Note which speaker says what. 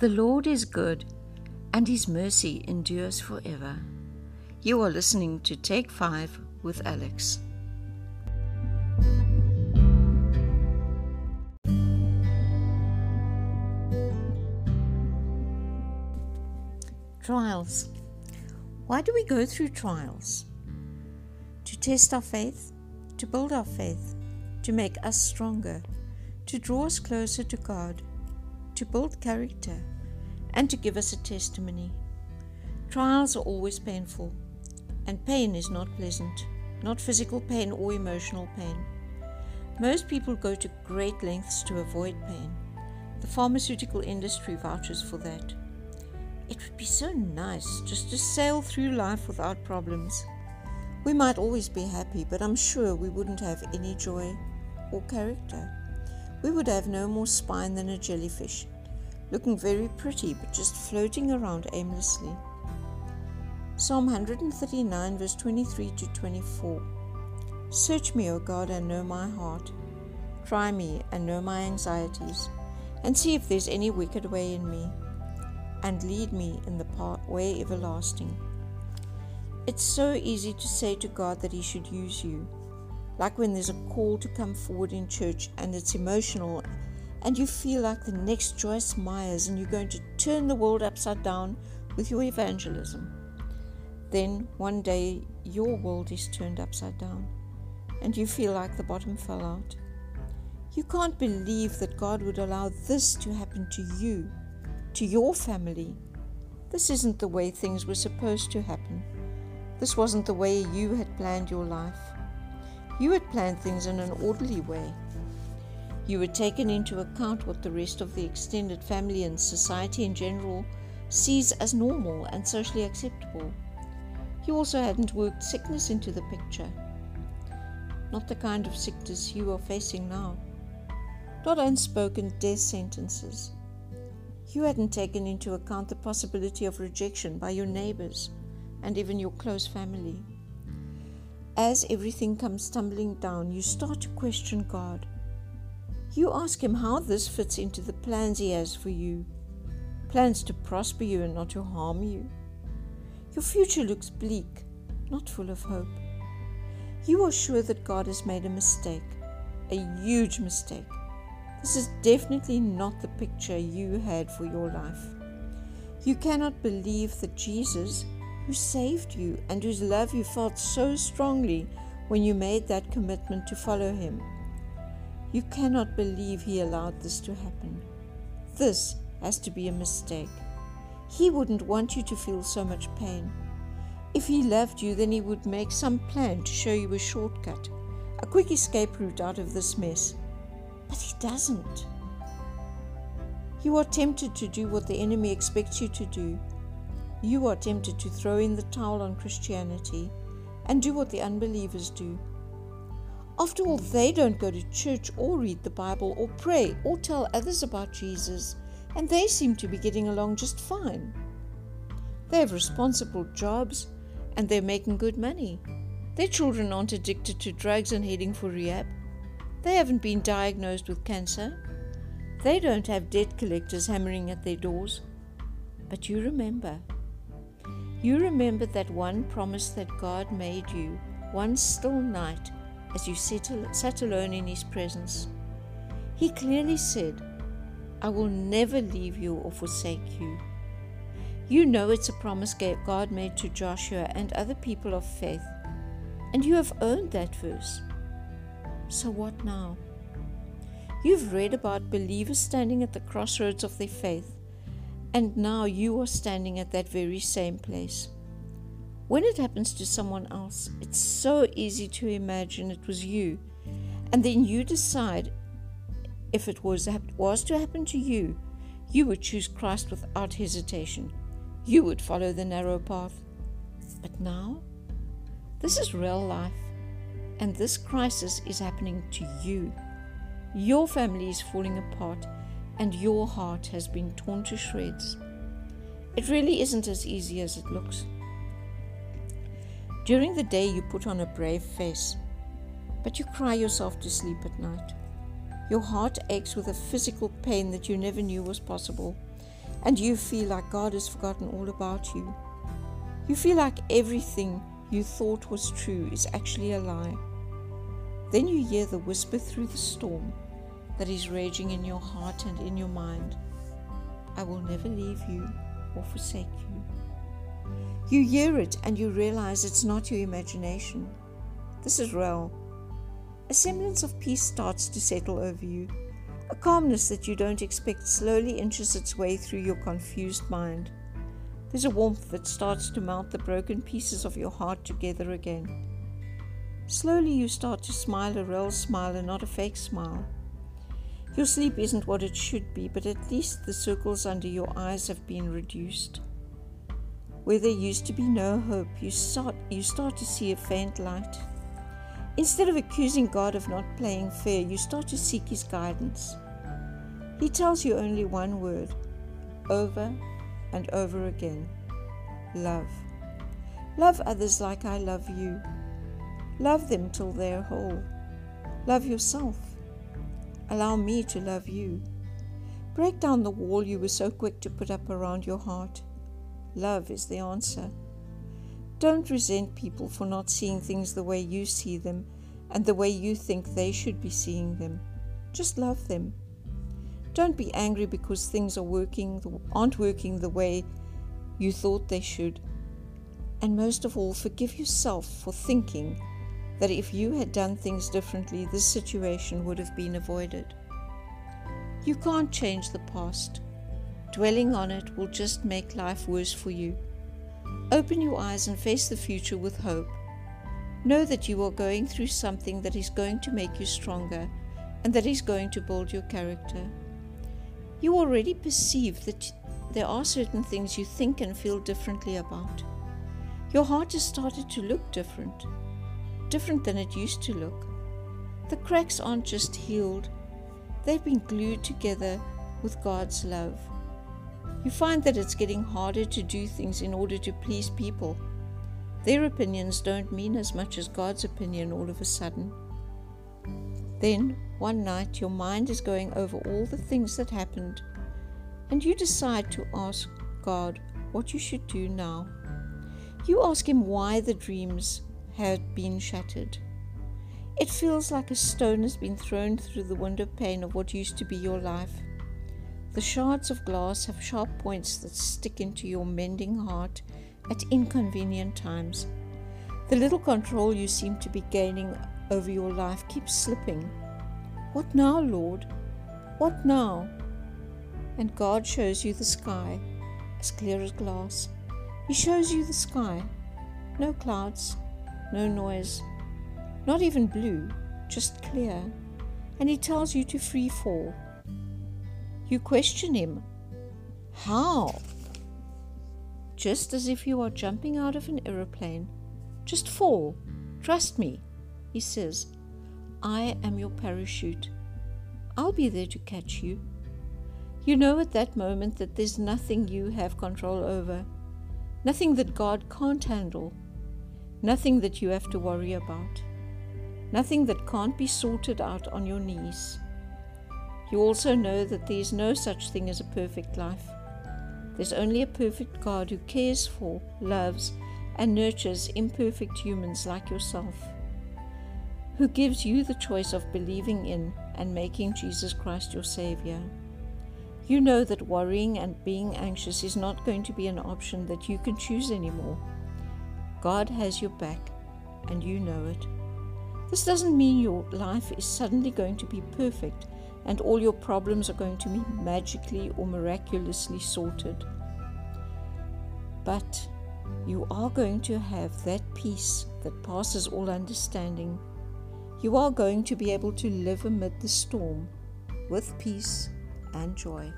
Speaker 1: The Lord is good, and his mercy endures forever. You are listening to Take 5 with Alex. Trials. Why do we go through trials? To test our faith, to build our faith, to make us stronger, to draw us closer to God, to build character, and to give us a testimony. Trials are always painful, and pain is not pleasant, not physical pain or emotional pain. Most people go to great lengths to avoid pain. The pharmaceutical industry vouches for that. It would be so nice just to sail through life without problems. We might always be happy, but I'm sure we wouldn't have any joy or character. We would have no more spine than a jellyfish, looking very pretty but just floating around aimlessly. Psalm 139, verse 23 to 24. Search me, O God, and know my heart. Try me and know my anxieties, and see if there's any wicked way in me and lead me in the way everlasting. It's so easy to say to God that He should use you, like when there's a call to come forward in church and it's emotional and you feel like the next Joyce Meyers and you're going to turn the world upside down with your evangelism. Then one day your world is turned upside down and you feel like the bottom fell out. You can't believe that God would allow this to happen to you to your family. This isn't the way things were supposed to happen. This wasn't the way you had planned your life. You had planned things in an orderly way. You had taken into account what the rest of the extended family and society in general sees as normal and socially acceptable. You also hadn't worked sickness into the picture. Not the kind of sickness you are facing now. Not unspoken death sentences you hadn't taken into account the possibility of rejection by your neighbors and even your close family. As everything comes tumbling down, you start to question God. You ask Him how this fits into the plans He has for you plans to prosper you and not to harm you. Your future looks bleak, not full of hope. You are sure that God has made a mistake, a huge mistake. This is definitely not the picture you had for your life. You cannot believe that Jesus, who saved you and whose love you felt so strongly when you made that commitment to follow him, you cannot believe he allowed this to happen. This has to be a mistake. He wouldn't want you to feel so much pain. If he loved you, then he would make some plan to show you a shortcut, a quick escape route out of this mess. But he doesn't. You are tempted to do what the enemy expects you to do. You are tempted to throw in the towel on Christianity and do what the unbelievers do. After all, they don't go to church or read the Bible or pray or tell others about Jesus, and they seem to be getting along just fine. They have responsible jobs and they're making good money. Their children aren't addicted to drugs and heading for rehab. They haven't been diagnosed with cancer. They don't have debt collectors hammering at their doors. But you remember. You remember that one promise that God made you one still night as you sat alone in His presence. He clearly said, I will never leave you or forsake you. You know it's a promise God made to Joshua and other people of faith, and you have earned that verse. So what now? You've read about believers standing at the crossroads of their faith, and now you are standing at that very same place. When it happens to someone else, it's so easy to imagine it was you, and then you decide if it was, was to happen to you, you would choose Christ without hesitation. You would follow the narrow path. But now, this is real life. And this crisis is happening to you. Your family is falling apart, and your heart has been torn to shreds. It really isn't as easy as it looks. During the day, you put on a brave face, but you cry yourself to sleep at night. Your heart aches with a physical pain that you never knew was possible, and you feel like God has forgotten all about you. You feel like everything you thought was true is actually a lie. Then you hear the whisper through the storm that is raging in your heart and in your mind I will never leave you or forsake you. You hear it and you realize it's not your imagination. This is real. A semblance of peace starts to settle over you. A calmness that you don't expect slowly inches its way through your confused mind. There's a warmth that starts to melt the broken pieces of your heart together again. Slowly you start to smile a real smile and not a fake smile. Your sleep isn't what it should be, but at least the circles under your eyes have been reduced. Where there used to be no hope, you start, you start to see a faint light. Instead of accusing God of not playing fair, you start to seek His guidance. He tells you only one word over and over again love. Love others like I love you. Love them till they're whole. Love yourself. Allow me to love you. Break down the wall you were so quick to put up around your heart. Love is the answer. Don't resent people for not seeing things the way you see them and the way you think they should be seeing them. Just love them. Don't be angry because things are working aren't working the way you thought they should. And most of all, forgive yourself for thinking that if you had done things differently, this situation would have been avoided. You can't change the past. Dwelling on it will just make life worse for you. Open your eyes and face the future with hope. Know that you are going through something that is going to make you stronger and that is going to build your character. You already perceive that there are certain things you think and feel differently about. Your heart has started to look different, different than it used to look. The cracks aren't just healed, they've been glued together with God's love. You find that it's getting harder to do things in order to please people. Their opinions don't mean as much as God's opinion all of a sudden. Then, one night, your mind is going over all the things that happened, and you decide to ask God what you should do now. You ask Him why the dreams had been shattered. It feels like a stone has been thrown through the window pane of what used to be your life. The shards of glass have sharp points that stick into your mending heart at inconvenient times. The little control you seem to be gaining over your life keeps slipping. What now, Lord? What now? And God shows you the sky, as clear as glass. He shows you the sky. No clouds, no noise, not even blue, just clear. And He tells you to free fall you question him. How? Just as if you are jumping out of an aeroplane. Just fall. Trust me. He says, I am your parachute. I'll be there to catch you. You know at that moment that there's nothing you have control over, nothing that God can't handle, nothing that you have to worry about, nothing that can't be sorted out on your knees. You also know that there is no such thing as a perfect life. There's only a perfect God who cares for, loves, and nurtures imperfect humans like yourself, who gives you the choice of believing in and making Jesus Christ your Savior. You know that worrying and being anxious is not going to be an option that you can choose anymore. God has your back, and you know it. This doesn't mean your life is suddenly going to be perfect and all your problems are going to be magically or miraculously sorted. But you are going to have that peace that passes all understanding. You are going to be able to live amid the storm with peace and joy.